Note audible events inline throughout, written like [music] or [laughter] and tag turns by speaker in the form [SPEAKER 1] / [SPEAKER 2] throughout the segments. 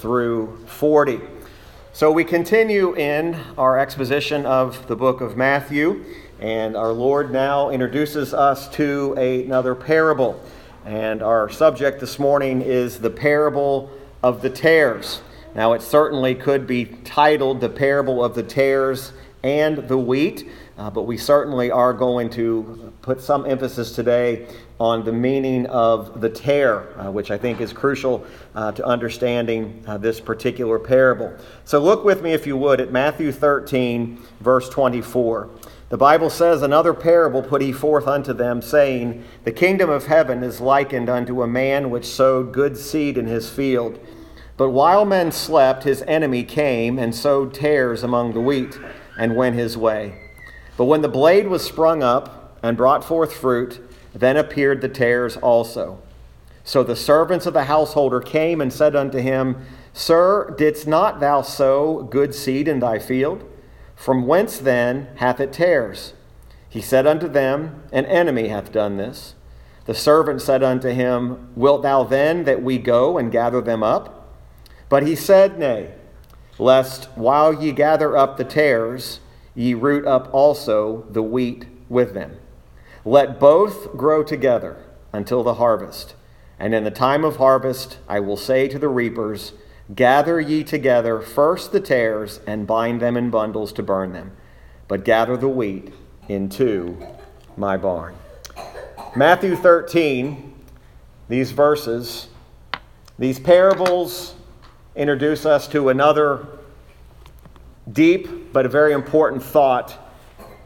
[SPEAKER 1] through 40. So we continue in our exposition of the book of Matthew, and our Lord now introduces us to another parable. And our subject this morning is the parable of the tares. Now, it certainly could be titled the parable of the tares and the wheat, uh, but we certainly are going to put some emphasis today on the meaning of the tare, uh, which I think is crucial uh, to understanding uh, this particular parable. So look with me, if you would, at Matthew 13, verse 24. The Bible says, Another parable put he forth unto them, saying, The kingdom of heaven is likened unto a man which sowed good seed in his field. But while men slept, his enemy came and sowed tares among the wheat, and went his way. But when the blade was sprung up and brought forth fruit, then appeared the tares also. So the servants of the householder came and said unto him, Sir, didst not thou sow good seed in thy field? From whence then hath it tares? He said unto them, An enemy hath done this. The servant said unto him, Wilt thou then that we go and gather them up? But he said, Nay, lest while ye gather up the tares, ye root up also the wheat with them. Let both grow together until the harvest. And in the time of harvest, I will say to the reapers, Gather ye together first the tares, and bind them in bundles to burn them, but gather the wheat into my barn. Matthew 13, these verses, these parables introduce us to another deep but a very important thought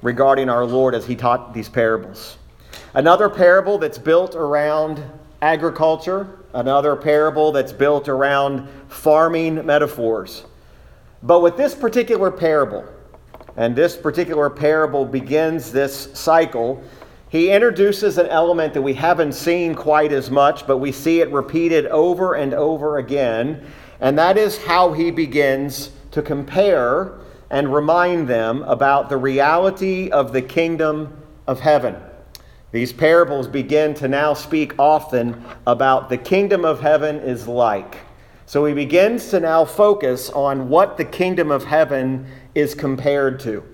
[SPEAKER 1] regarding our Lord as he taught these parables. Another parable that's built around agriculture, another parable that's built around farming metaphors. But with this particular parable, and this particular parable begins this cycle, he introduces an element that we haven't seen quite as much, but we see it repeated over and over again, and that is how he begins to compare and remind them about the reality of the kingdom of heaven. These parables begin to now speak often about the kingdom of heaven is like. So he begins to now focus on what the kingdom of heaven is compared to.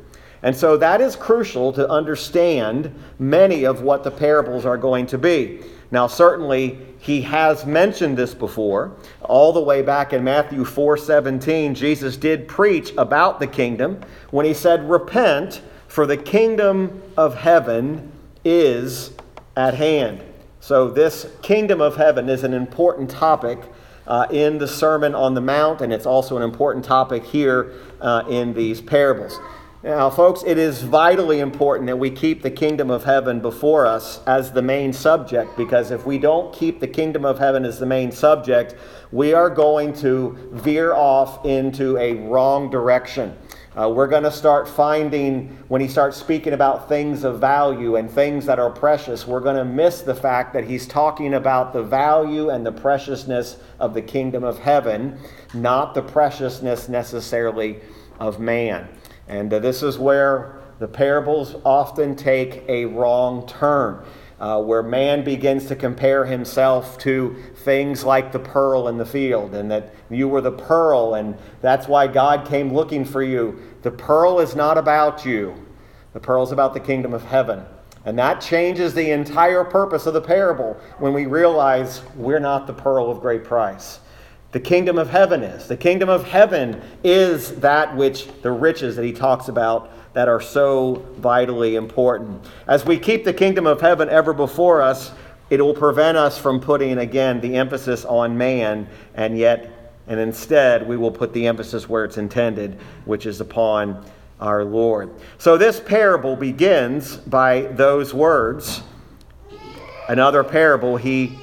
[SPEAKER 1] And so that is crucial to understand many of what the parables are going to be. Now, certainly, he has mentioned this before. All the way back in Matthew 4 17, Jesus did preach about the kingdom when he said, Repent, for the kingdom of heaven is at hand. So, this kingdom of heaven is an important topic uh, in the Sermon on the Mount, and it's also an important topic here uh, in these parables. Now, folks, it is vitally important that we keep the kingdom of heaven before us as the main subject because if we don't keep the kingdom of heaven as the main subject, we are going to veer off into a wrong direction. Uh, we're going to start finding, when he starts speaking about things of value and things that are precious, we're going to miss the fact that he's talking about the value and the preciousness of the kingdom of heaven, not the preciousness necessarily of man. And uh, this is where the parables often take a wrong turn, uh, where man begins to compare himself to things like the pearl in the field, and that you were the pearl, and that's why God came looking for you. The pearl is not about you, the pearl is about the kingdom of heaven. And that changes the entire purpose of the parable when we realize we're not the pearl of great price the kingdom of heaven is. The kingdom of heaven is that which the riches that he talks about that are so vitally important. As we keep the kingdom of heaven ever before us, it will prevent us from putting again the emphasis on man and yet and instead we will put the emphasis where it's intended, which is upon our Lord. So this parable begins by those words. Another parable he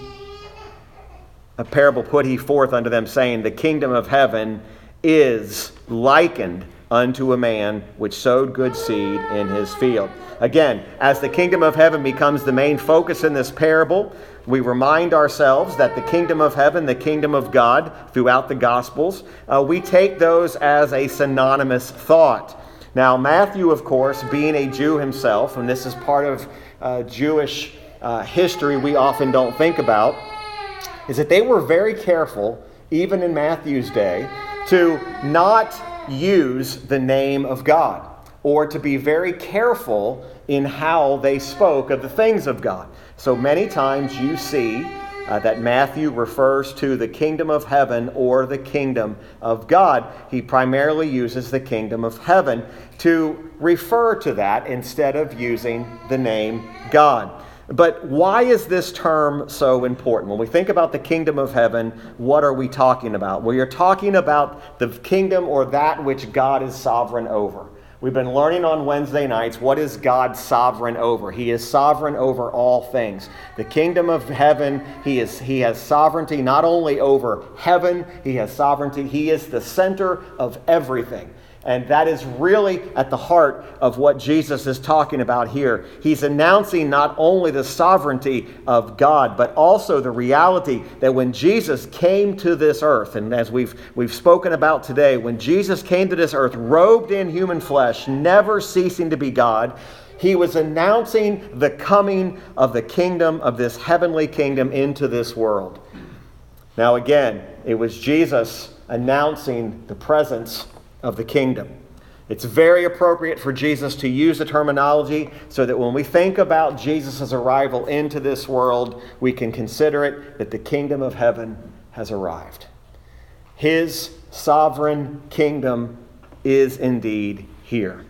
[SPEAKER 1] a parable put he forth unto them, saying, The kingdom of heaven is likened unto a man which sowed good seed in his field. Again, as the kingdom of heaven becomes the main focus in this parable, we remind ourselves that the kingdom of heaven, the kingdom of God, throughout the Gospels, uh, we take those as a synonymous thought. Now, Matthew, of course, being a Jew himself, and this is part of uh, Jewish uh, history we often don't think about is that they were very careful even in Matthew's day, to not use the name of God or to be very careful in how they spoke of the things of God. So many times you see uh, that Matthew refers to the kingdom of heaven or the kingdom of God. He primarily uses the kingdom of heaven to refer to that instead of using the name God. But why is this term so important? When we think about the kingdom of heaven, what are we talking about? Well, you're talking about the kingdom or that which God is sovereign over. We've been learning on Wednesday nights what is God sovereign over? He is sovereign over all things. The kingdom of heaven, he is he has sovereignty not only over heaven, he has sovereignty. He is the center of everything. And that is really at the heart of what Jesus is talking about here. He's announcing not only the sovereignty of God, but also the reality that when Jesus came to this earth, and as we've, we've spoken about today, when Jesus came to this earth, robed in human flesh, never ceasing to be God, he was announcing the coming of the kingdom, of this heavenly kingdom, into this world. Now, again, it was Jesus announcing the presence of the kingdom. It's very appropriate for Jesus to use the terminology so that when we think about Jesus' arrival into this world, we can consider it that the kingdom of heaven has arrived. His sovereign kingdom is indeed here.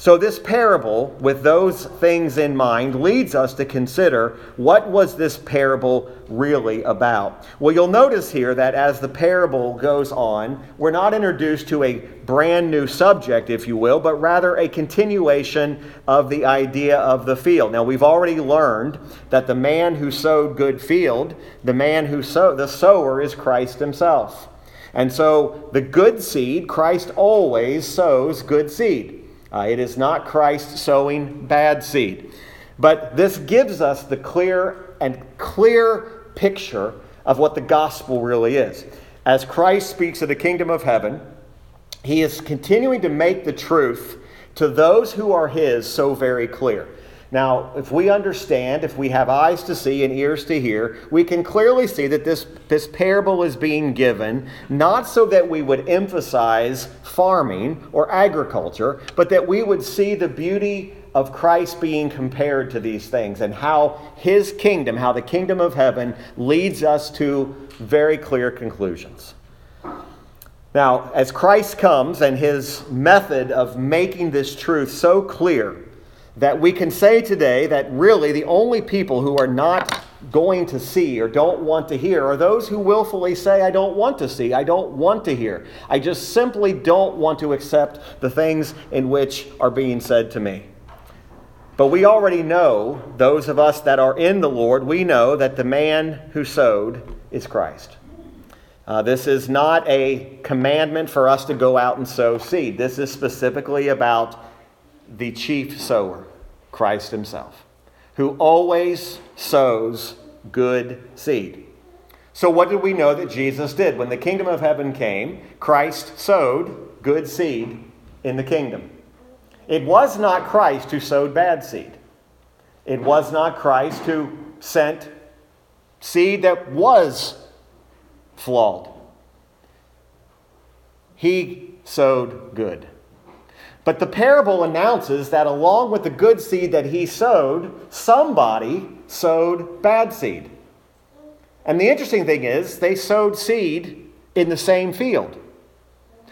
[SPEAKER 1] So, this parable, with those things in mind, leads us to consider what was this parable really about? Well, you'll notice here that as the parable goes on, we're not introduced to a brand new subject, if you will, but rather a continuation of the idea of the field. Now, we've already learned that the man who sowed good field, the man who sowed, the sower is Christ himself. And so, the good seed, Christ always sows good seed. Uh, it is not Christ sowing bad seed. But this gives us the clear and clear picture of what the gospel really is. As Christ speaks of the kingdom of heaven, he is continuing to make the truth to those who are his so very clear. Now, if we understand, if we have eyes to see and ears to hear, we can clearly see that this, this parable is being given not so that we would emphasize farming or agriculture, but that we would see the beauty of Christ being compared to these things and how his kingdom, how the kingdom of heaven leads us to very clear conclusions. Now, as Christ comes and his method of making this truth so clear, that we can say today that really the only people who are not going to see or don't want to hear are those who willfully say, I don't want to see, I don't want to hear. I just simply don't want to accept the things in which are being said to me. But we already know, those of us that are in the Lord, we know that the man who sowed is Christ. Uh, this is not a commandment for us to go out and sow seed. This is specifically about the chief sower, Christ Himself, who always sows good seed. So, what did we know that Jesus did? When the kingdom of heaven came, Christ sowed good seed in the kingdom. It was not Christ who sowed bad seed. It was not Christ who sent seed that was flawed. He sowed good. But the parable announces that along with the good seed that he sowed, somebody sowed bad seed. And the interesting thing is, they sowed seed in the same field.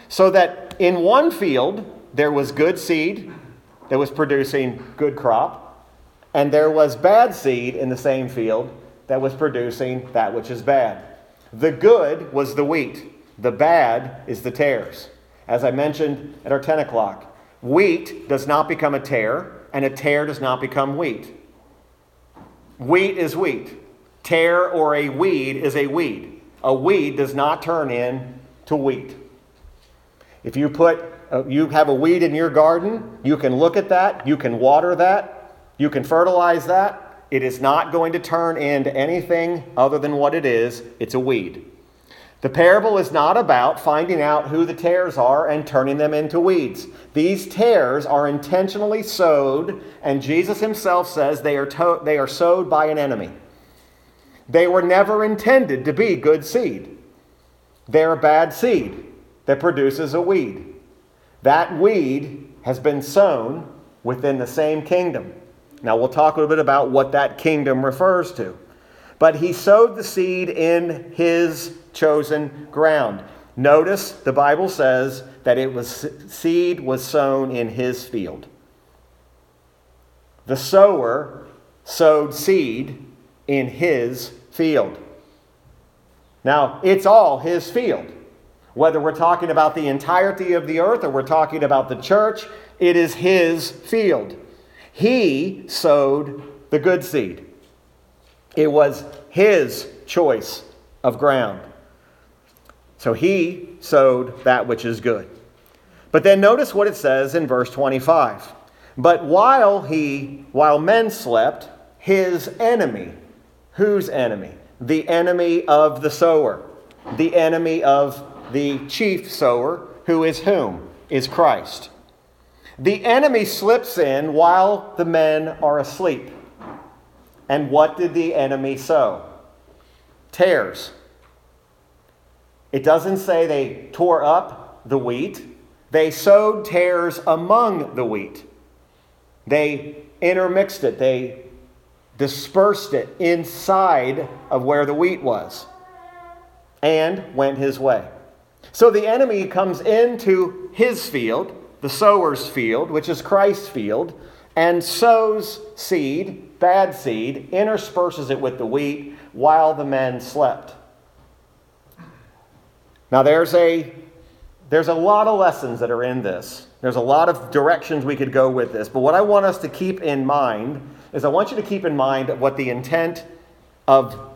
[SPEAKER 1] So that in one field, there was good seed that was producing good crop, and there was bad seed in the same field that was producing that which is bad. The good was the wheat, the bad is the tares. As I mentioned at our 10 o'clock, Wheat does not become a tare, and a tare does not become wheat. Wheat is wheat. Tare or a weed is a weed. A weed does not turn into wheat. If you put uh, you have a weed in your garden, you can look at that, you can water that, you can fertilize that. It is not going to turn into anything other than what it is. It's a weed. The parable is not about finding out who the tares are and turning them into weeds. These tares are intentionally sowed, and Jesus himself says they are, to- they are sowed by an enemy. They were never intended to be good seed. they're a bad seed that produces a weed. That weed has been sown within the same kingdom. Now, we'll talk a little bit about what that kingdom refers to. But he sowed the seed in his chosen ground. Notice the Bible says that it was seed was sown in his field. The sower sowed seed in his field. Now, it's all his field. Whether we're talking about the entirety of the earth or we're talking about the church, it is his field. He sowed the good seed. It was his choice of ground. So he sowed that which is good. But then notice what it says in verse 25. But while he while men slept, his enemy, whose enemy? The enemy of the sower, the enemy of the chief sower, who is whom? Is Christ. The enemy slips in while the men are asleep. And what did the enemy sow? Tares. It doesn't say they tore up the wheat, they sowed tares among the wheat. They intermixed it, they dispersed it inside of where the wheat was, and went his way. So the enemy comes into his field, the sower's field, which is Christ's field, and sows seed, bad seed, intersperses it with the wheat while the men slept. Now there's a there's a lot of lessons that are in this. There's a lot of directions we could go with this. But what I want us to keep in mind is I want you to keep in mind what the intent of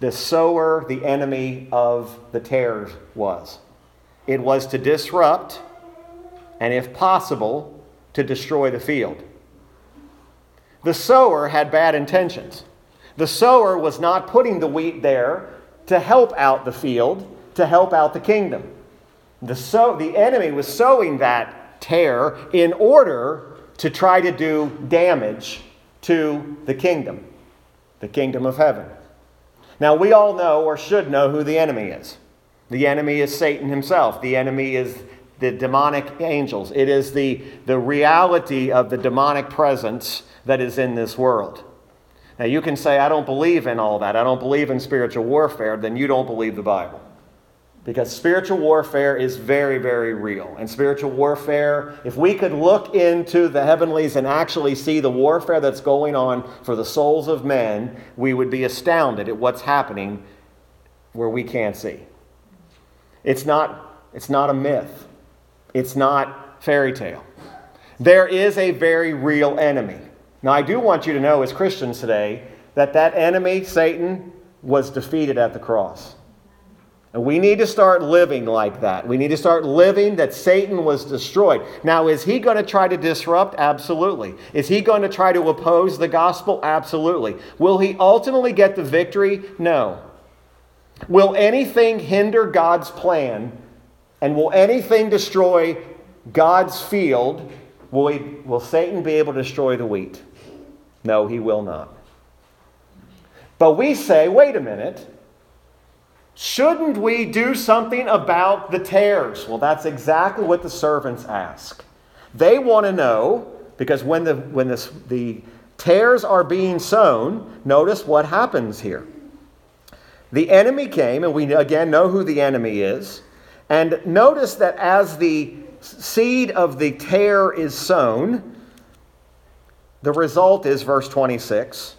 [SPEAKER 1] the sower, the enemy of the tares was. It was to disrupt and, if possible, to destroy the field. The sower had bad intentions. The sower was not putting the wheat there to help out the field, to help out the kingdom. The, sow, the enemy was sowing that tare in order to try to do damage to the kingdom, the kingdom of heaven. Now, we all know or should know who the enemy is. The enemy is Satan himself, the enemy is the demonic angels. It is the, the reality of the demonic presence that is in this world. Now, you can say, I don't believe in all that. I don't believe in spiritual warfare. Then you don't believe the Bible. Because spiritual warfare is very, very real. And spiritual warfare, if we could look into the heavenlies and actually see the warfare that's going on for the souls of men, we would be astounded at what's happening where we can't see. It's not, it's not a myth, it's not fairy tale. There is a very real enemy. Now, I do want you to know as Christians today that that enemy, Satan, was defeated at the cross. And we need to start living like that. We need to start living that Satan was destroyed. Now, is he going to try to disrupt? Absolutely. Is he going to try to oppose the gospel? Absolutely. Will he ultimately get the victory? No. Will anything hinder God's plan? And will anything destroy God's field? Will, he, will Satan be able to destroy the wheat? No, he will not. But we say, wait a minute. Shouldn't we do something about the tares? Well, that's exactly what the servants ask. They want to know, because when the, when this, the tares are being sown, notice what happens here. The enemy came, and we again know who the enemy is. And notice that as the seed of the tare is sown, the result is verse 26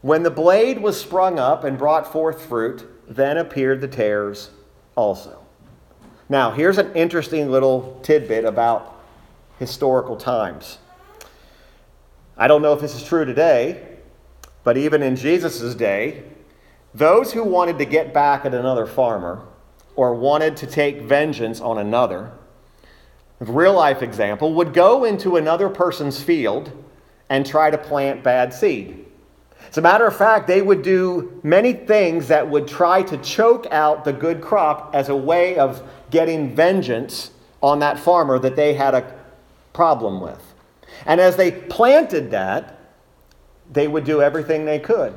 [SPEAKER 1] When the blade was sprung up and brought forth fruit, then appeared the tares also. Now, here's an interesting little tidbit about historical times. I don't know if this is true today, but even in Jesus' day, those who wanted to get back at another farmer or wanted to take vengeance on another, real life example, would go into another person's field and try to plant bad seed. As a matter of fact, they would do many things that would try to choke out the good crop as a way of getting vengeance on that farmer that they had a problem with. And as they planted that, they would do everything they could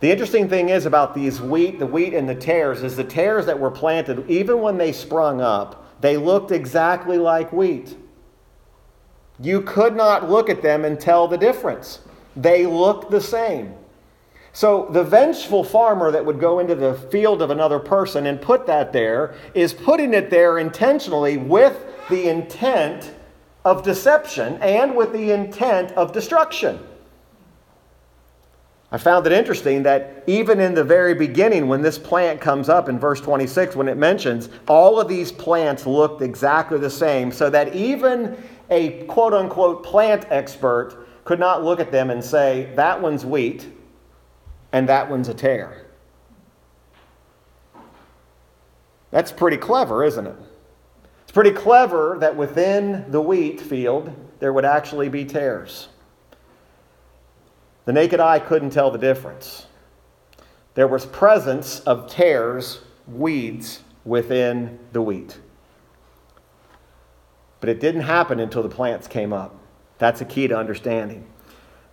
[SPEAKER 1] The interesting thing is about these wheat, the wheat and the tares, is the tares that were planted, even when they sprung up, they looked exactly like wheat. You could not look at them and tell the difference. They look the same. So the vengeful farmer that would go into the field of another person and put that there is putting it there intentionally with the intent of deception and with the intent of destruction. I found it interesting that even in the very beginning, when this plant comes up in verse 26, when it mentions all of these plants looked exactly the same, so that even a quote unquote plant expert could not look at them and say, that one's wheat and that one's a tare. That's pretty clever, isn't it? It's pretty clever that within the wheat field there would actually be tares. The naked eye couldn't tell the difference. There was presence of tares, weeds, within the wheat. But it didn't happen until the plants came up. That's a key to understanding.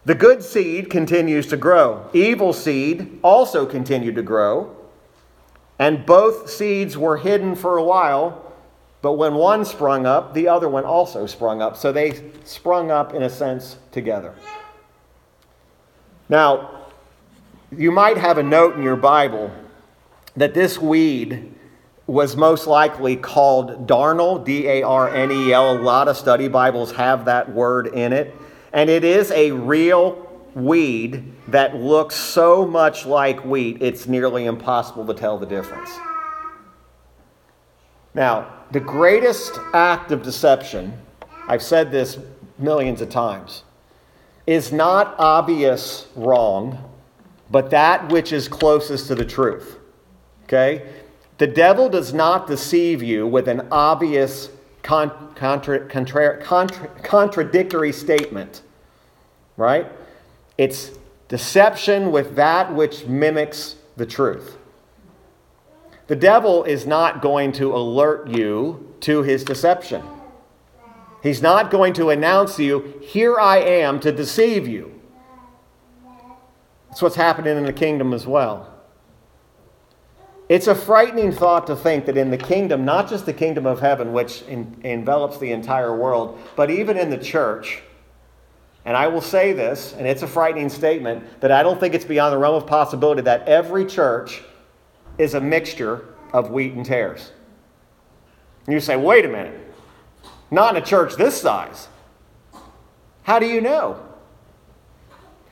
[SPEAKER 1] The good seed continues to grow. Evil seed also continued to grow. And both seeds were hidden for a while, but when one sprung up, the other one also sprung up. So they sprung up, in a sense, together. Now, you might have a note in your Bible that this weed was most likely called darnel, D A R N E L. A lot of study Bibles have that word in it. And it is a real weed that looks so much like wheat, it's nearly impossible to tell the difference. Now, the greatest act of deception, I've said this millions of times, is not obvious wrong, but that which is closest to the truth. Okay? The devil does not deceive you with an obvious con- contra- contra- contra- contradictory statement, right? It's deception with that which mimics the truth. The devil is not going to alert you to his deception. He's not going to announce to you, Here I am to deceive you. That's what's happening in the kingdom as well. It's a frightening thought to think that in the kingdom, not just the kingdom of heaven, which in, envelops the entire world, but even in the church, and I will say this, and it's a frightening statement, that I don't think it's beyond the realm of possibility that every church is a mixture of wheat and tares. And you say, wait a minute. Not in a church this size. How do you know?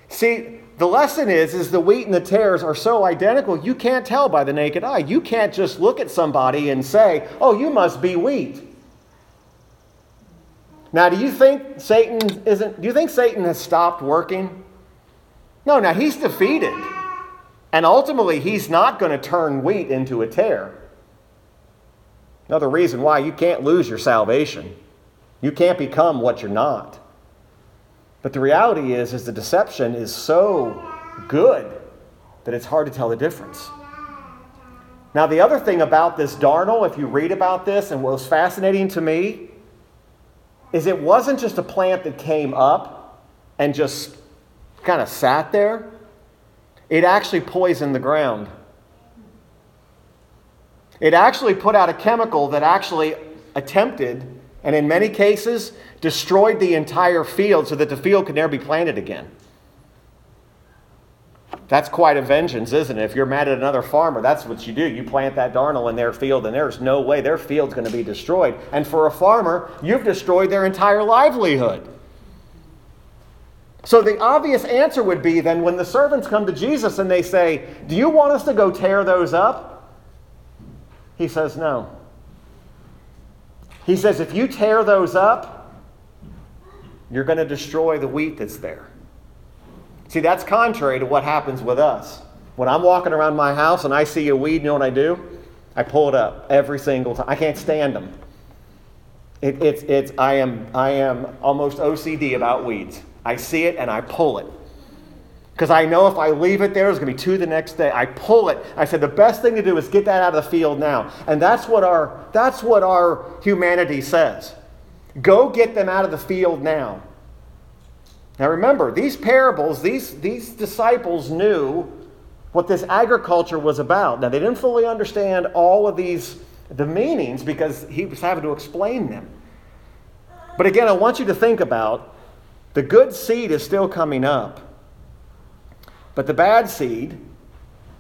[SPEAKER 1] See, the lesson is is the wheat and the tares are so identical you can't tell by the naked eye. You can't just look at somebody and say, "Oh, you must be wheat." Now, do you think Satan isn't do you think Satan has stopped working? No, now he's defeated. And ultimately, he's not going to turn wheat into a tare. Another reason why you can't lose your salvation. You can't become what you're not. But the reality is, is the deception is so good that it's hard to tell the difference. Now, the other thing about this darnel, if you read about this, and what was fascinating to me, is it wasn't just a plant that came up and just kind of sat there. It actually poisoned the ground. It actually put out a chemical that actually attempted and in many cases destroyed the entire field so that the field could never be planted again. That's quite a vengeance, isn't it? If you're mad at another farmer, that's what you do. You plant that darnel in their field, and there's no way their field's going to be destroyed. And for a farmer, you've destroyed their entire livelihood. So the obvious answer would be then when the servants come to Jesus and they say, Do you want us to go tear those up? He says, No. He says, if you tear those up, you're going to destroy the wheat that's there. See, that's contrary to what happens with us. When I'm walking around my house and I see a weed, you know what I do? I pull it up every single time. I can't stand them. It, it's, it's, I, am, I am almost OCD about weeds. I see it and I pull it. Because I know if I leave it there, there's going to be two the next day. I pull it. I said the best thing to do is get that out of the field now. And that's what our, that's what our humanity says. Go get them out of the field now. Now remember, these parables, these, these disciples knew what this agriculture was about. Now, they didn't fully understand all of these, the meanings, because he was having to explain them. But again, I want you to think about the good seed is still coming up, but the bad seed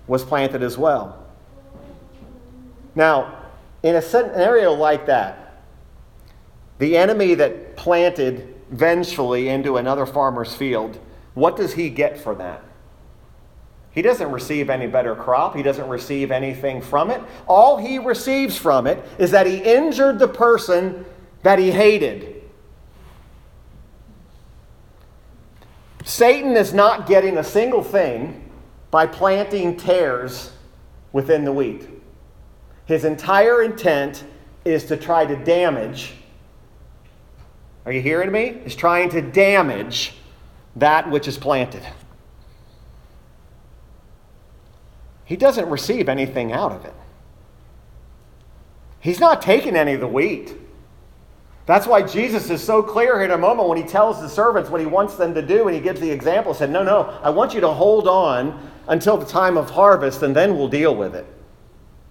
[SPEAKER 1] was planted as well. Now, in a scenario like that, the enemy that planted vengefully into another farmer's field, what does he get for that? He doesn't receive any better crop. He doesn't receive anything from it. All he receives from it is that he injured the person that he hated. Satan is not getting a single thing by planting tares within the wheat. His entire intent is to try to damage. Are you hearing me? Is trying to damage that which is planted. He doesn't receive anything out of it. He's not taking any of the wheat. That's why Jesus is so clear here in a moment when he tells the servants what he wants them to do and he gives the example. He said, No, no, I want you to hold on until the time of harvest and then we'll deal with it.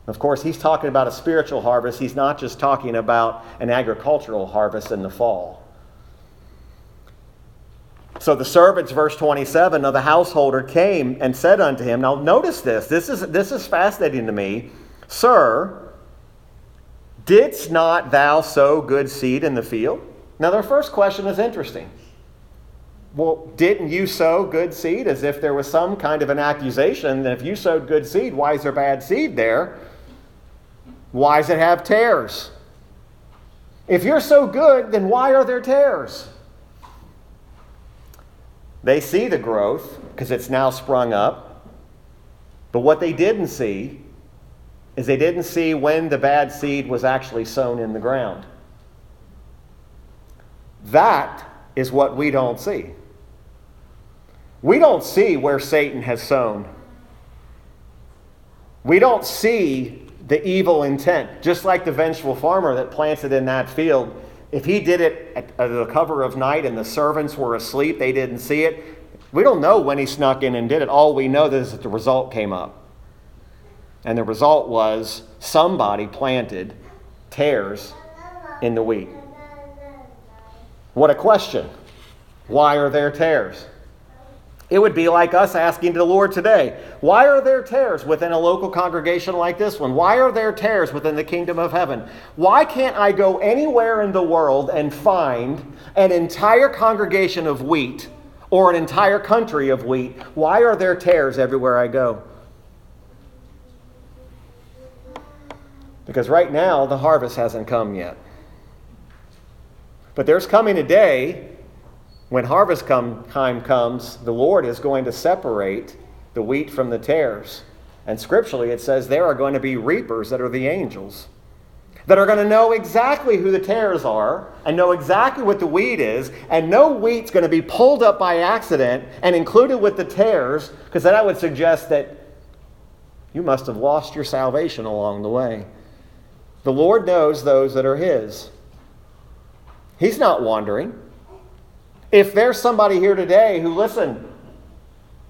[SPEAKER 1] Of course, he's talking about a spiritual harvest. He's not just talking about an agricultural harvest in the fall. So the servants, verse 27, of the householder came and said unto him, Now notice this. This is, this is fascinating to me. Sir, didst not thou sow good seed in the field? Now, their first question is interesting. Well, didn't you sow good seed? As if there was some kind of an accusation that if you sowed good seed, why is there bad seed there? Why does it have tares? If you're so good, then why are there tares? They see the growth because it's now sprung up. But what they didn't see is they didn't see when the bad seed was actually sown in the ground. That is what we don't see. We don't see where Satan has sown. We don't see the evil intent, just like the vengeful farmer that planted in that field if he did it at the cover of night and the servants were asleep, they didn't see it. We don't know when he snuck in and did it. All we know is that the result came up. And the result was somebody planted tares in the wheat. What a question. Why are there tares? It would be like us asking the Lord today, why are there tares within a local congregation like this one? Why are there tares within the kingdom of heaven? Why can't I go anywhere in the world and find an entire congregation of wheat or an entire country of wheat? Why are there tares everywhere I go? Because right now, the harvest hasn't come yet. But there's coming a day when harvest come, time comes, the Lord is going to separate the wheat from the tares. And scripturally, it says there are going to be reapers that are the angels that are going to know exactly who the tares are and know exactly what the wheat is, and no wheat's going to be pulled up by accident and included with the tares, because then I would suggest that you must have lost your salvation along the way. The Lord knows those that are His. He's not wandering. If there's somebody here today who, listen,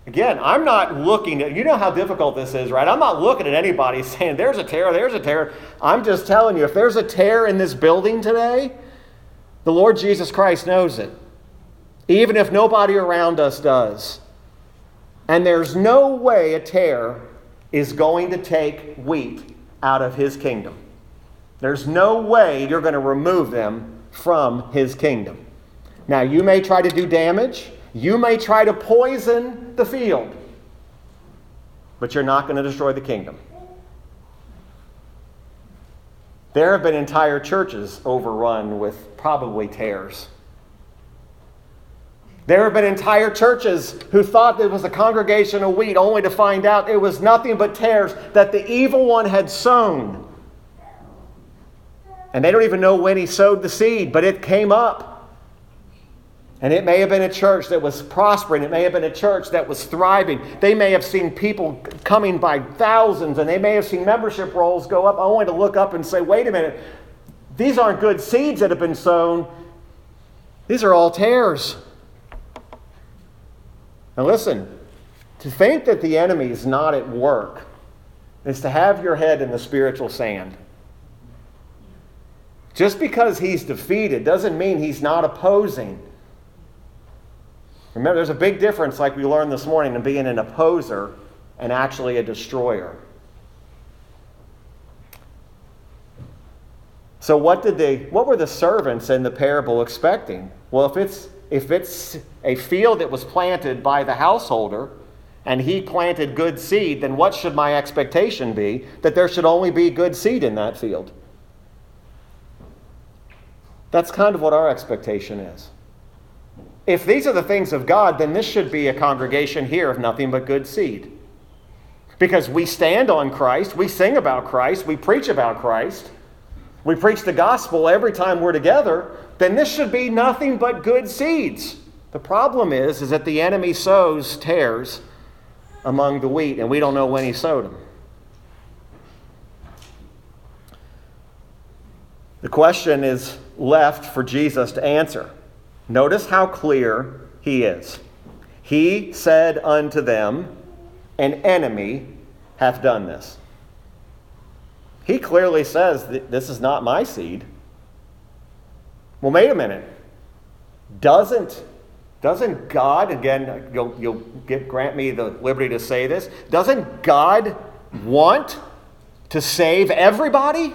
[SPEAKER 1] again, I'm not looking at, you know how difficult this is, right? I'm not looking at anybody [laughs] saying, there's a tare, there's a tare. I'm just telling you, if there's a tare in this building today, the Lord Jesus Christ knows it, even if nobody around us does. And there's no way a tare is going to take wheat out of his kingdom. There's no way you're going to remove them from his kingdom. Now, you may try to do damage, you may try to poison the field, but you're not going to destroy the kingdom. There have been entire churches overrun with probably tares. There have been entire churches who thought it was a congregation of wheat, only to find out it was nothing but tares that the evil one had sown. And they don't even know when he sowed the seed, but it came up. And it may have been a church that was prospering. It may have been a church that was thriving. They may have seen people coming by thousands, and they may have seen membership rolls go up only to look up and say, wait a minute, these aren't good seeds that have been sown. These are all tares. Now, listen, To think that the enemy is not at work is to have your head in the spiritual sand. Just because he's defeated doesn't mean he's not opposing. Remember, there's a big difference, like we learned this morning, in being an opposer and actually a destroyer. So what did they what were the servants in the parable expecting? Well, if it's if it's a field that was planted by the householder and he planted good seed, then what should my expectation be? That there should only be good seed in that field. That's kind of what our expectation is. If these are the things of God, then this should be a congregation here of nothing but good seed. Because we stand on Christ, we sing about Christ, we preach about Christ, we preach the gospel every time we're together, then this should be nothing but good seeds. The problem is, is that the enemy sows tares among the wheat, and we don't know when he sowed them. The question is left for Jesus to answer. Notice how clear he is. He said unto them, An enemy hath done this. He clearly says, This is not my seed. Well, wait a minute. Doesn't, doesn't God, again, you'll, you'll get, grant me the liberty to say this, doesn't God want to save everybody?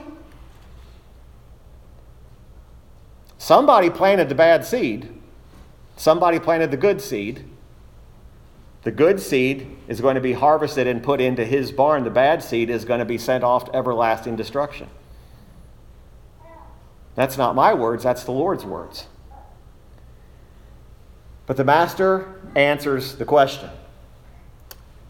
[SPEAKER 1] Somebody planted the bad seed, somebody planted the good seed. The good seed is going to be harvested and put into his barn. The bad seed is going to be sent off to everlasting destruction. That's not my words, that's the Lord's words. But the master answers the question.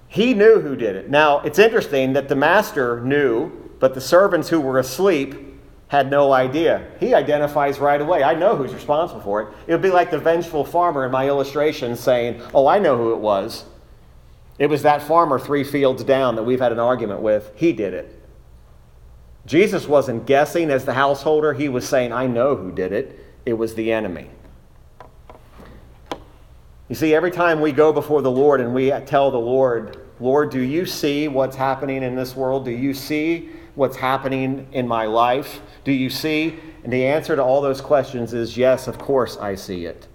[SPEAKER 1] He knew who did it. Now, it's interesting that the master knew, but the servants who were asleep had no idea. He identifies right away. I know who's responsible for it. It would be like the vengeful farmer in my illustration saying, Oh, I know who it was. It was that farmer three fields down that we've had an argument with. He did it. Jesus wasn't guessing as the householder, he was saying, I know who did it. It was the enemy. You see, every time we go before the Lord and we tell the Lord, Lord, do you see what's happening in this world? Do you see what's happening in my life? Do you see? And the answer to all those questions is yes, of course I see it.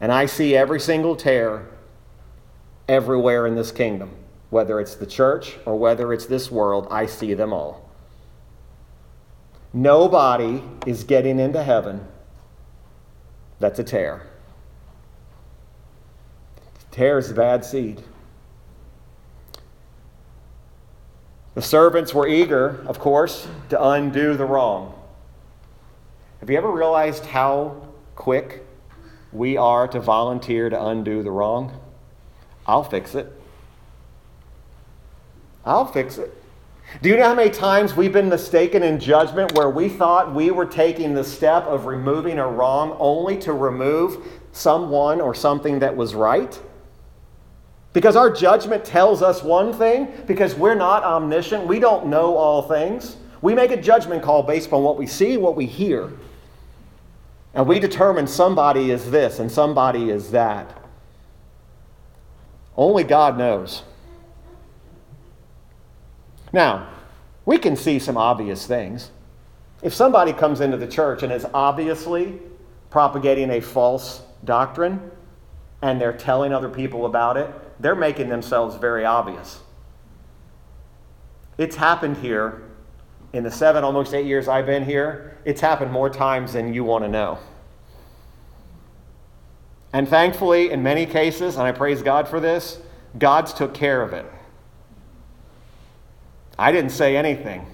[SPEAKER 1] And I see every single tare everywhere in this kingdom. Whether it's the church or whether it's this world, I see them all. Nobody is getting into heaven that's a tare. Tare is bad seed. The servants were eager, of course, to undo the wrong. Have you ever realized how quick we are to volunteer to undo the wrong? I'll fix it. I'll fix it. Do you know how many times we've been mistaken in judgment where we thought we were taking the step of removing a wrong only to remove someone or something that was right? Because our judgment tells us one thing, because we're not omniscient, we don't know all things. We make a judgment call based upon what we see, what we hear. And we determine somebody is this and somebody is that. Only God knows. Now, we can see some obvious things. If somebody comes into the church and is obviously propagating a false doctrine and they're telling other people about it, they're making themselves very obvious. It's happened here in the seven, almost eight years I've been here. It's happened more times than you want to know. And thankfully, in many cases, and I praise God for this, God's took care of it. I didn't say anything.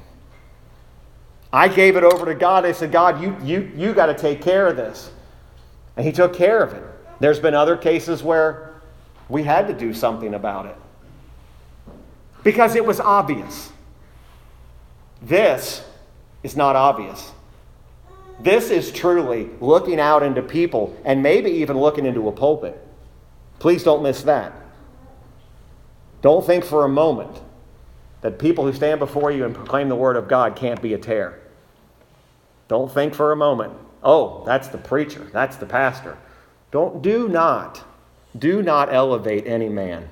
[SPEAKER 1] I gave it over to God. I said, God, you, you, you got to take care of this. And He took care of it. There's been other cases where we had to do something about it because it was obvious. This is not obvious. This is truly looking out into people and maybe even looking into a pulpit. Please don't miss that. Don't think for a moment that people who stand before you and proclaim the word of God can't be a tare. Don't think for a moment, oh, that's the preacher, that's the pastor. Don't do not do not elevate any man.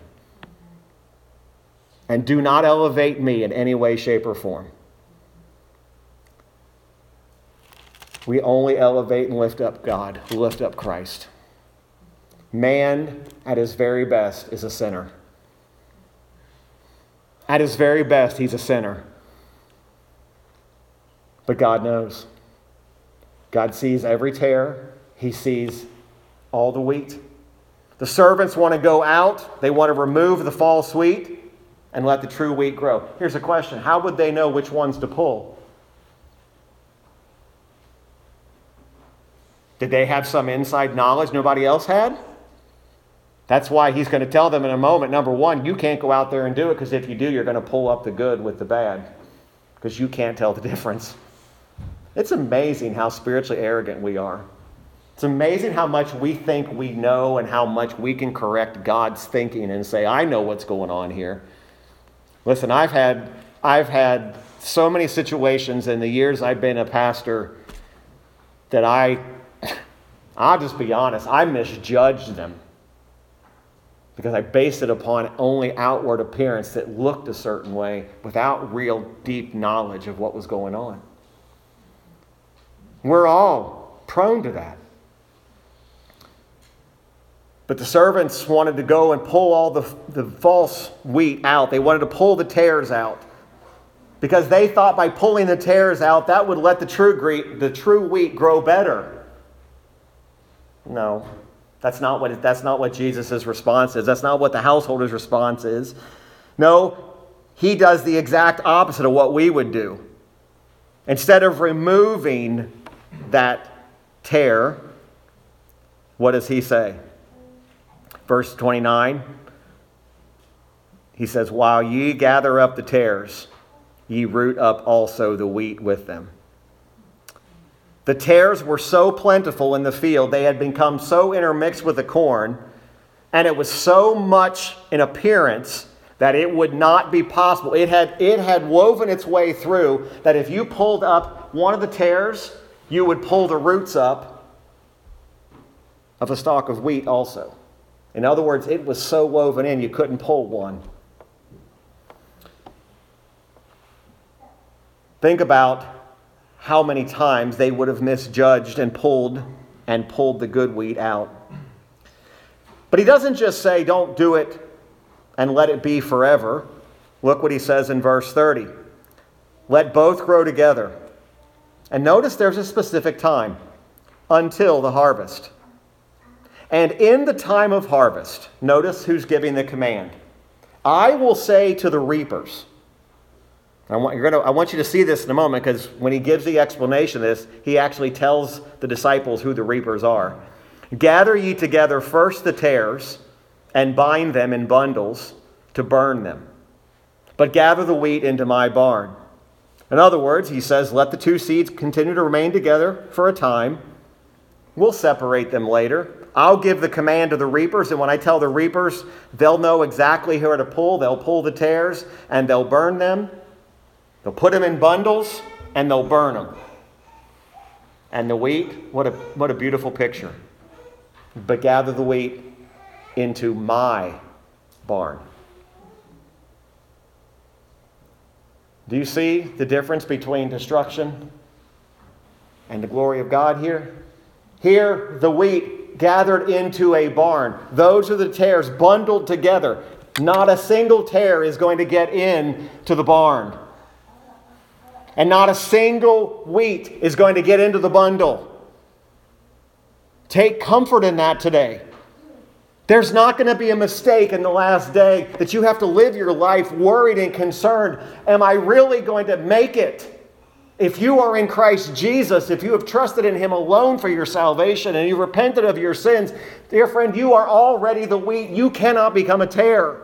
[SPEAKER 1] And do not elevate me in any way, shape, or form. We only elevate and lift up God, lift up Christ. Man, at his very best, is a sinner. At his very best, he's a sinner. But God knows. God sees every tare, He sees all the wheat. The servants want to go out, they want to remove the false wheat and let the true wheat grow. Here's a question How would they know which ones to pull? Did they have some inside knowledge nobody else had? That's why he's going to tell them in a moment number one, you can't go out there and do it because if you do, you're going to pull up the good with the bad because you can't tell the [laughs] difference. It's amazing how spiritually arrogant we are. It's amazing how much we think we know and how much we can correct God's thinking and say, I know what's going on here. Listen, I've had, I've had so many situations in the years I've been a pastor that I, [laughs] I'll just be honest, I misjudged them because I based it upon only outward appearance that looked a certain way without real deep knowledge of what was going on. We're all prone to that. But the servants wanted to go and pull all the, the false wheat out. They wanted to pull the tares out. Because they thought by pulling the tares out, that would let the true, the true wheat grow better. No, that's not, what, that's not what Jesus' response is. That's not what the householder's response is. No, he does the exact opposite of what we would do. Instead of removing that tare, what does he say? Verse 29, he says, While ye gather up the tares, ye root up also the wheat with them. The tares were so plentiful in the field, they had become so intermixed with the corn, and it was so much in appearance that it would not be possible. It had, it had woven its way through that if you pulled up one of the tares, you would pull the roots up of a stalk of wheat also. In other words, it was so woven in you couldn't pull one. Think about how many times they would have misjudged and pulled and pulled the good wheat out. But he doesn't just say, don't do it and let it be forever. Look what he says in verse 30 let both grow together. And notice there's a specific time until the harvest. And in the time of harvest, notice who's giving the command. I will say to the reapers, I want, gonna, I want you to see this in a moment because when he gives the explanation of this, he actually tells the disciples who the reapers are. Gather ye together first the tares and bind them in bundles to burn them, but gather the wheat into my barn. In other words, he says, let the two seeds continue to remain together for a time. We'll separate them later. I'll give the command to the reapers, and when I tell the reapers, they'll know exactly where to pull. They'll pull the tares and they'll burn them. They'll put them in bundles and they'll burn them. And the wheat, what a, what a beautiful picture. But gather the wheat into my barn. Do you see the difference between destruction and the glory of God here? Here, the wheat gathered into a barn. Those are the tares bundled together. Not a single tare is going to get in to the barn. And not a single wheat is going to get into the bundle. Take comfort in that today. There's not going to be a mistake in the last day that you have to live your life worried and concerned. Am I really going to make it? If you are in Christ Jesus, if you have trusted in Him alone for your salvation and you repented of your sins, dear friend, you are already the wheat. You cannot become a tare.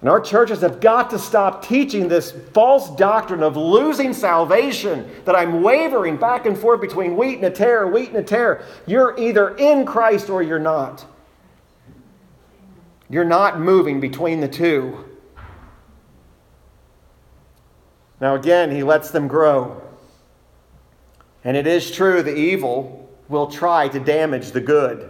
[SPEAKER 1] And our churches have got to stop teaching this false doctrine of losing salvation, that I'm wavering back and forth between wheat and a tare, wheat and a tare. You're either in Christ or you're not. You're not moving between the two. Now, again, he lets them grow. And it is true, the evil will try to damage the good.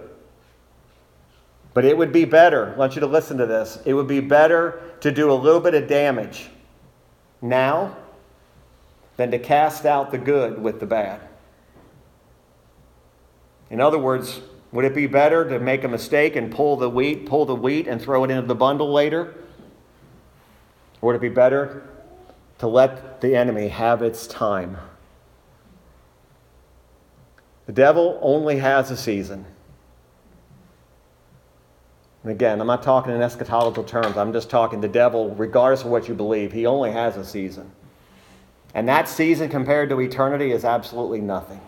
[SPEAKER 1] But it would be better, I want you to listen to this, it would be better to do a little bit of damage now than to cast out the good with the bad. In other words, would it be better to make a mistake and pull the wheat, pull the wheat and throw it into the bundle later? Or would it be better to let the enemy have its time? The devil only has a season. And again, I'm not talking in eschatological terms. I'm just talking the devil, regardless of what you believe, he only has a season. And that season compared to eternity is absolutely nothing.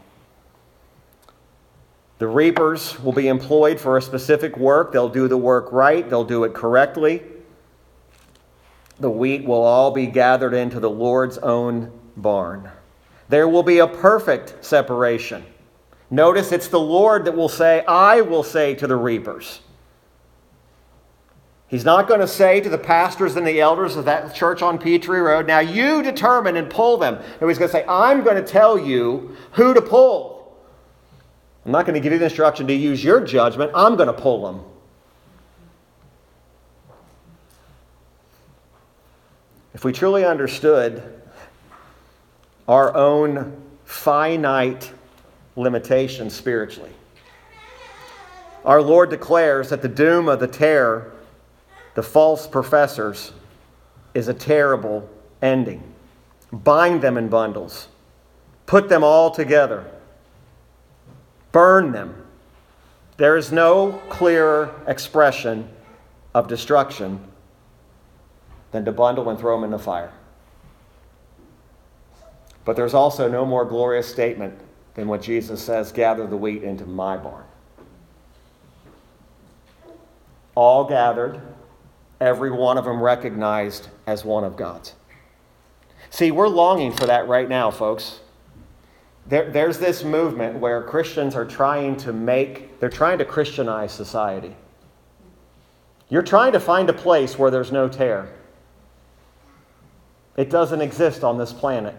[SPEAKER 1] The reapers will be employed for a specific work. They'll do the work right, they'll do it correctly. The wheat will all be gathered into the Lord's own barn. There will be a perfect separation. Notice it's the Lord that will say, I will say to the reapers. He's not going to say to the pastors and the elders of that church on Petrie Road, now you determine and pull them. No, he's going to say, I'm going to tell you who to pull. I'm not going to give you the instruction to use your judgment. I'm going to pull them. If we truly understood our own finite limitations spiritually, our Lord declares that the doom of the terror, the false professors, is a terrible ending. Bind them in bundles, put them all together burn them. There is no clearer expression of destruction than to bundle and throw them in the fire. But there's also no more glorious statement than what Jesus says gather the wheat into my barn. All gathered, every one of them recognized as one of God's. See, we're longing for that right now, folks there, there's this movement where Christians are trying to make, they're trying to Christianize society. You're trying to find a place where there's no terror. It doesn't exist on this planet.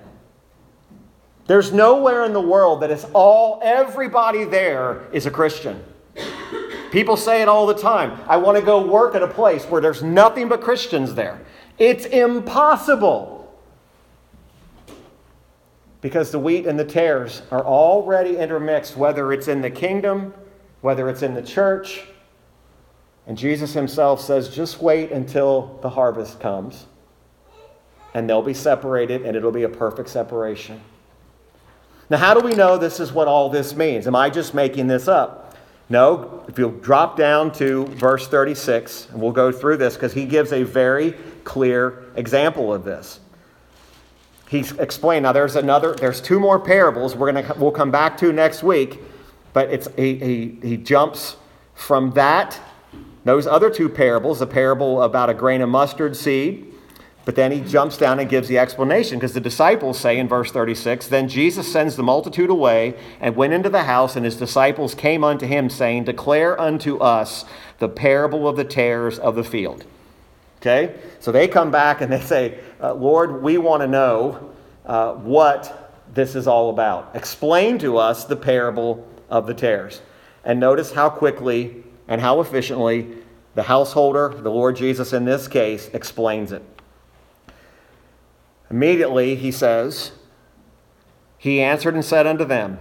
[SPEAKER 1] There's nowhere in the world that is all, everybody there is a Christian. People say it all the time. I want to go work at a place where there's nothing but Christians there. It's impossible because the wheat and the tares are already intermixed, whether it's in the kingdom, whether it's in the church. And Jesus himself says, just wait until the harvest comes, and they'll be separated, and it'll be a perfect separation. Now, how do we know this is what all this means? Am I just making this up? No, if you'll drop down to verse 36, and we'll go through this because he gives a very clear example of this he's explained. Now there's another, there's two more parables we're gonna we'll come back to next week, but it's he he, he jumps from that those other two parables, the parable about a grain of mustard seed, but then he jumps down and gives the explanation because the disciples say in verse 36 Then Jesus sends the multitude away and went into the house, and his disciples came unto him, saying, Declare unto us the parable of the tares of the field. Okay? So they come back and they say, uh, Lord, we want to know uh, what this is all about. Explain to us the parable of the tares. And notice how quickly and how efficiently the householder, the Lord Jesus in this case, explains it. Immediately he says, He answered and said unto them,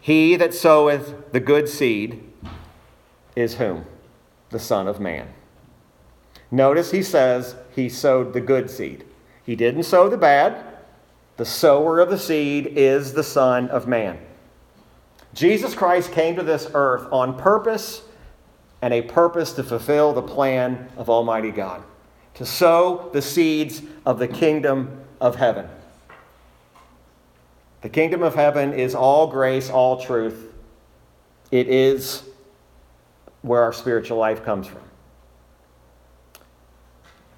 [SPEAKER 1] He that soweth the good seed is whom? The Son of Man. Notice he says he sowed the good seed. He didn't sow the bad. The sower of the seed is the Son of Man. Jesus Christ came to this earth on purpose and a purpose to fulfill the plan of Almighty God, to sow the seeds of the kingdom of heaven. The kingdom of heaven is all grace, all truth. It is where our spiritual life comes from.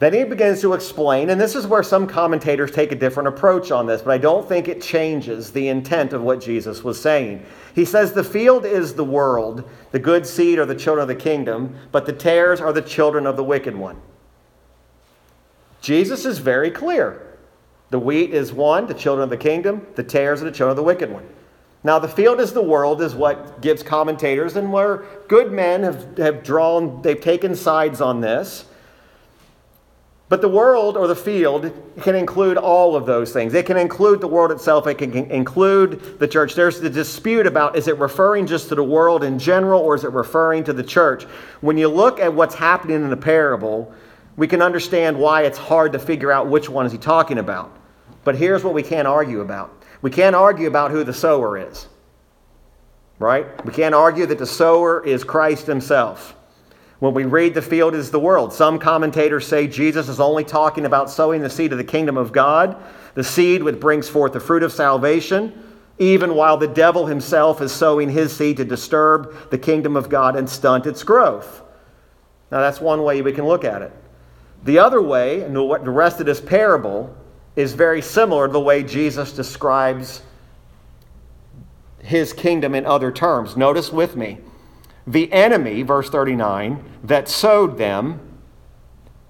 [SPEAKER 1] Then he begins to explain, and this is where some commentators take a different approach on this, but I don't think it changes the intent of what Jesus was saying. He says, The field is the world, the good seed are the children of the kingdom, but the tares are the children of the wicked one. Jesus is very clear. The wheat is one, the children of the kingdom, the tares are the children of the wicked one. Now, the field is the world, is what gives commentators, and where good men have, have drawn, they've taken sides on this. But the world or the field can include all of those things. It can include the world itself, it can include the church. There's the dispute about is it referring just to the world in general or is it referring to the church? When you look at what's happening in the parable, we can understand why it's hard to figure out which one is he talking about. But here's what we can't argue about. We can't argue about who the sower is. Right? We can't argue that the sower is Christ himself. When we read the field is the world, some commentators say Jesus is only talking about sowing the seed of the kingdom of God, the seed which brings forth the fruit of salvation, even while the devil himself is sowing his seed to disturb the kingdom of God and stunt its growth. Now, that's one way we can look at it. The other way, and the rest of this parable, is very similar to the way Jesus describes his kingdom in other terms. Notice with me. The enemy, verse 39, that sowed them,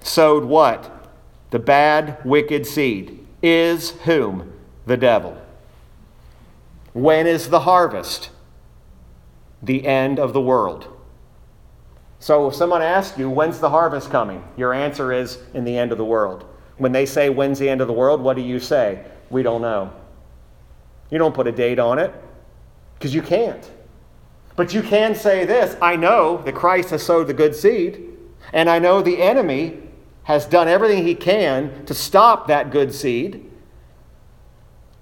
[SPEAKER 1] sowed what? The bad, wicked seed. Is whom? The devil. When is the harvest? The end of the world. So if someone asks you, when's the harvest coming? Your answer is in the end of the world. When they say, when's the end of the world, what do you say? We don't know. You don't put a date on it because you can't. But you can say this I know that Christ has sowed the good seed, and I know the enemy has done everything he can to stop that good seed.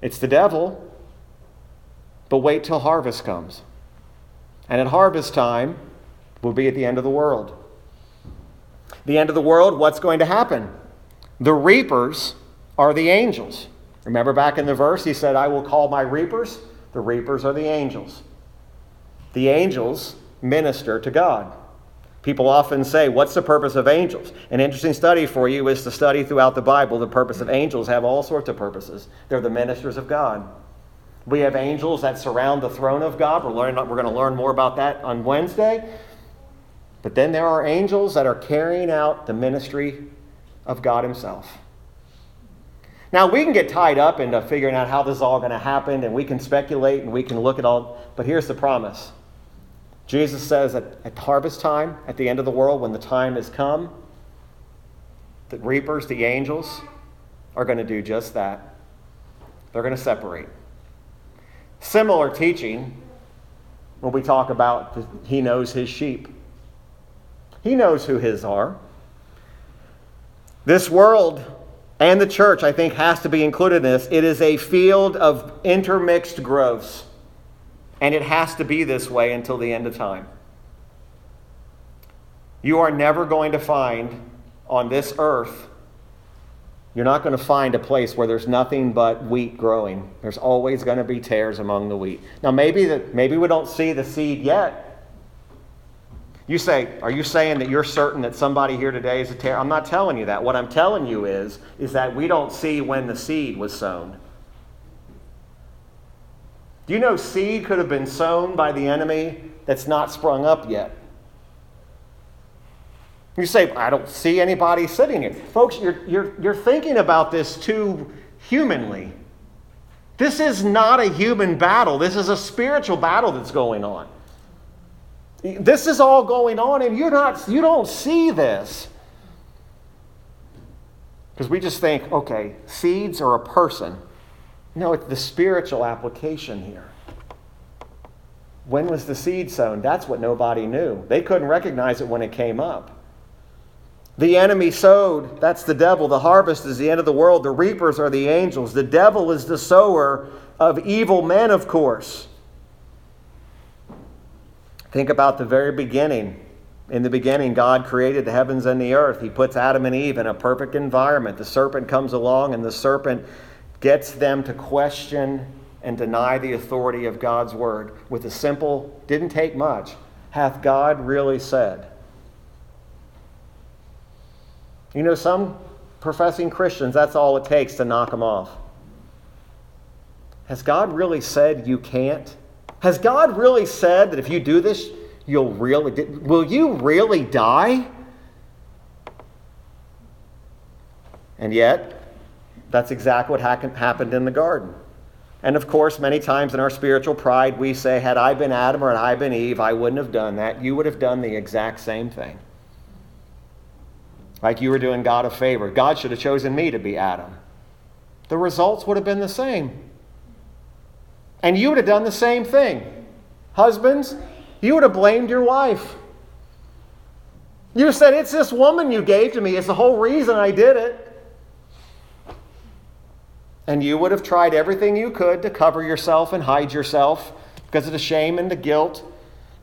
[SPEAKER 1] It's the devil. But wait till harvest comes. And at harvest time, we'll be at the end of the world. The end of the world, what's going to happen? The reapers are the angels. Remember back in the verse, he said, I will call my reapers? The reapers are the angels the angels minister to God. People often say, What's the purpose of angels? An interesting study for you is to study throughout the Bible. The purpose of angels have all sorts of purposes. They're the ministers of God. We have angels that surround the throne of God. We're, learning, we're going to learn more about that on Wednesday. But then there are angels that are carrying out the ministry of God Himself. Now, we can get tied up into figuring out how this is all going to happen, and we can speculate and we can look at all, but here's the promise Jesus says that at harvest time, at the end of the world, when the time has come, the reapers, the angels, are going to do just that. They're going to separate. Similar teaching when we talk about he knows his sheep. He knows who his are. This world and the church, I think, has to be included in this. It is a field of intermixed growths. And it has to be this way until the end of time. You are never going to find on this earth, you're not going to find a place where there's nothing but wheat growing. There's always going to be tares among the wheat. Now, maybe, that, maybe we don't see the seed yet. You say, are you saying that you're certain that somebody here today is a tare? I'm not telling you that. What I'm telling you is, is that we don't see when the seed was sown. Do you know seed could have been sown by the enemy that's not sprung up yet? You say, I don't see anybody sitting here. Folks, you're, you're, you're thinking about this too humanly. This is not a human battle, this is a spiritual battle that's going on. This is all going on, and you're not, you don't see this. Because we just think, okay, seeds are a person. No, it's the spiritual application here. When was the seed sown? That's what nobody knew. They couldn't recognize it when it came up. The enemy sowed, that's the devil. The harvest is the end of the world. The reapers are the angels. The devil is the sower of evil men, of course. Think about the very beginning. In the beginning, God created the heavens and the earth. He puts Adam and Eve in a perfect environment. The serpent comes along, and the serpent gets them to question and deny the authority of God's word with a simple, didn't take much, hath God really said? You know, some professing Christians, that's all it takes to knock them off. Has God really said you can't? Has God really said that if you do this, you'll really, will you really die? And yet, that's exactly what happened in the garden. And of course, many times in our spiritual pride, we say, had I been Adam or had I been Eve, I wouldn't have done that. You would have done the exact same thing. Like you were doing God a favor. God should have chosen me to be Adam. The results would have been the same. And you would have done the same thing. Husbands, you would have blamed your wife. You said, It's this woman you gave to me. It's the whole reason I did it. And you would have tried everything you could to cover yourself and hide yourself because of the shame and the guilt.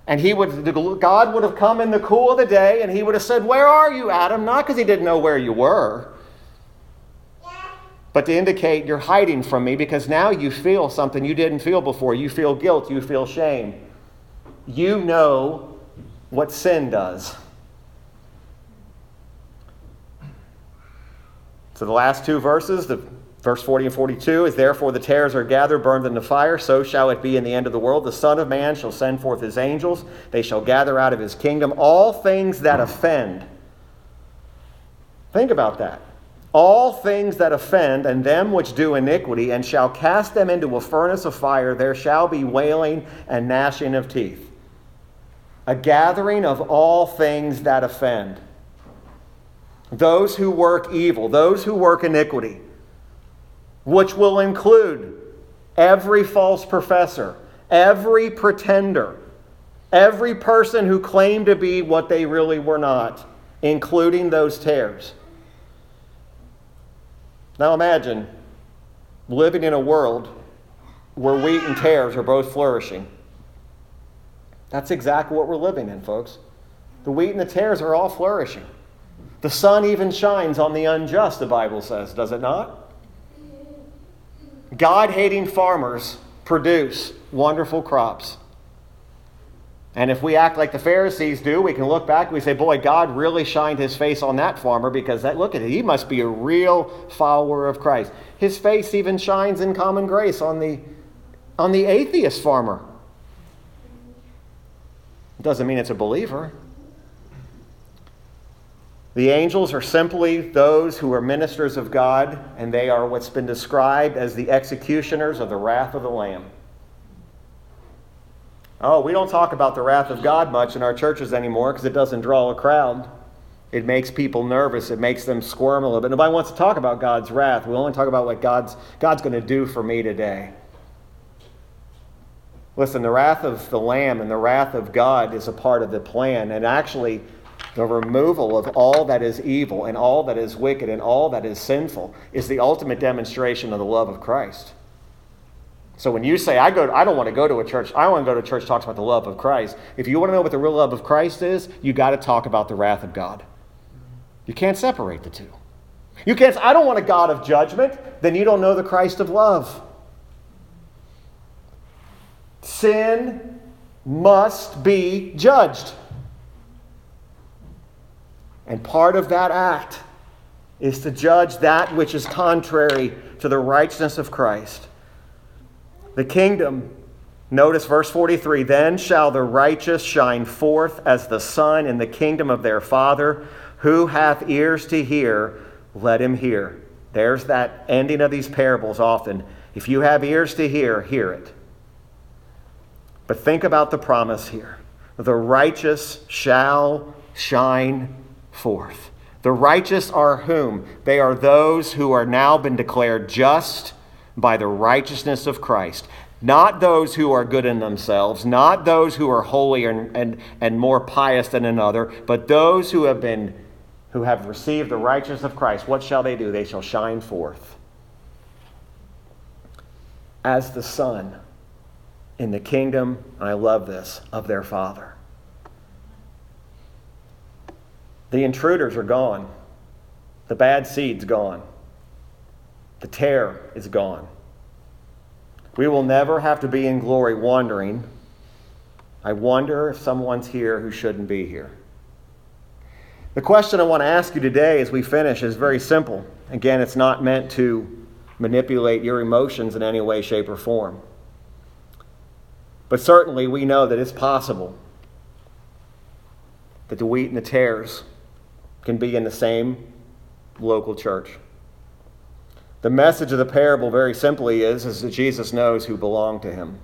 [SPEAKER 1] And he would, God would have come in the cool of the day and he would have said, Where are you, Adam? Not because he didn't know where you were, but to indicate you're hiding from me because now you feel something you didn't feel before. You feel guilt, you feel shame. You know what sin does. So the last two verses, the verse 40 and 42 is therefore the tares are gathered burned in the fire so shall it be in the end of the world the son of man shall send forth his angels they shall gather out of his kingdom all things that offend think about that all things that offend and them which do iniquity and shall cast them into a furnace of fire. There shall be wailing and gnashing of teeth. A gathering of all things that offend. Those who work evil, those who work iniquity, which will include every false professor, every pretender, every person who claimed to be what they really were not, including those tares. Now imagine living in a world where wheat and tares are both flourishing. That's exactly what we're living in, folks. The wheat and the tares are all flourishing. The sun even shines on the unjust, the Bible says, does it not? God hating farmers produce wonderful crops. And if we act like the Pharisees do, we can look back and we say, boy, God really shined his face on that farmer because that, look at it, he must be a real follower of Christ. His face even shines in common grace on the, on the atheist farmer. Doesn't mean it's a believer. The angels are simply those who are ministers of God, and they are what's been described as the executioners of the wrath of the Lamb. Oh, we don't talk about the wrath of God much in our churches anymore because it doesn't draw a crowd. It makes people nervous. It makes them squirm a little bit. Nobody wants to talk about God's wrath. We only talk about what God's, God's going to do for me today. Listen, the wrath of the Lamb and the wrath of God is a part of the plan. And actually, the removal of all that is evil and all that is wicked and all that is sinful is the ultimate demonstration of the love of Christ. So when you say, I, go, I don't want to go to a church, I want to go to a church talks about the love of Christ. If you want to know what the real love of Christ is, you got to talk about the wrath of God. You can't separate the two. You can't say, I don't want a God of judgment, then you don't know the Christ of love. Sin must be judged. And part of that act is to judge that which is contrary to the righteousness of Christ. The kingdom, notice verse 43 then shall the righteous shine forth as the sun in the kingdom of their Father. Who hath ears to hear, let him hear. There's that ending of these parables often. If you have ears to hear, hear it. But think about the promise here the righteous shall shine forth. The righteous are whom? They are those who are now been declared just by the righteousness of Christ. Not those who are good in themselves, not those who are holier and, and, and more pious than another, but those who have been who have received the righteousness of Christ. What shall they do? They shall shine forth as the sun in the kingdom, I love this, of their Father. The intruders are gone. The bad seed's gone. The tare is gone. We will never have to be in glory wondering, I wonder if someone's here who shouldn't be here. The question I want to ask you today as we finish is very simple. Again, it's not meant to manipulate your emotions in any way, shape, or form. But certainly we know that it's possible that the wheat and the tares can be in the same local church. The message of the parable, very simply, is, is that Jesus knows who belong to him.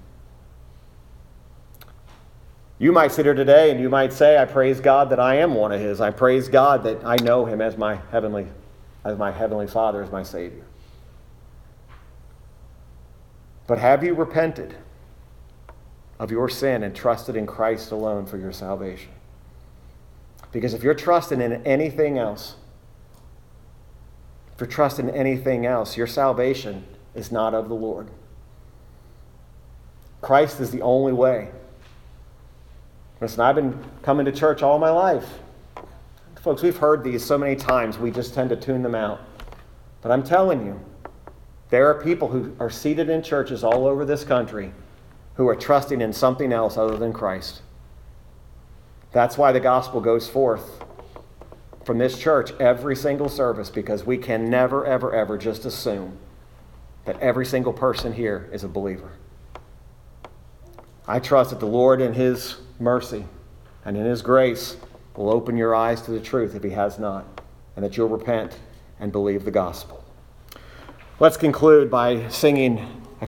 [SPEAKER 1] You might sit here today and you might say, I praise God that I am one of his. I praise God that I know him as my heavenly, as my heavenly Father, as my Savior. But have you repented of your sin and trusted in Christ alone for your salvation? Because if you're trusting in anything else, if you're in anything else, your salvation is not of the Lord. Christ is the only way. Listen, I've been coming to church all my life. Folks, we've heard these so many times, we just tend to tune them out. But I'm telling you, there are people who are seated in churches all over this country who are trusting in something else other than Christ. That's why the gospel goes forth from this church every single service because we can never, ever, ever just assume that every single person here is a believer. I trust that the Lord, in His mercy and in His grace, will open your eyes to the truth if He has not, and that you'll repent and believe the gospel. Let's conclude by singing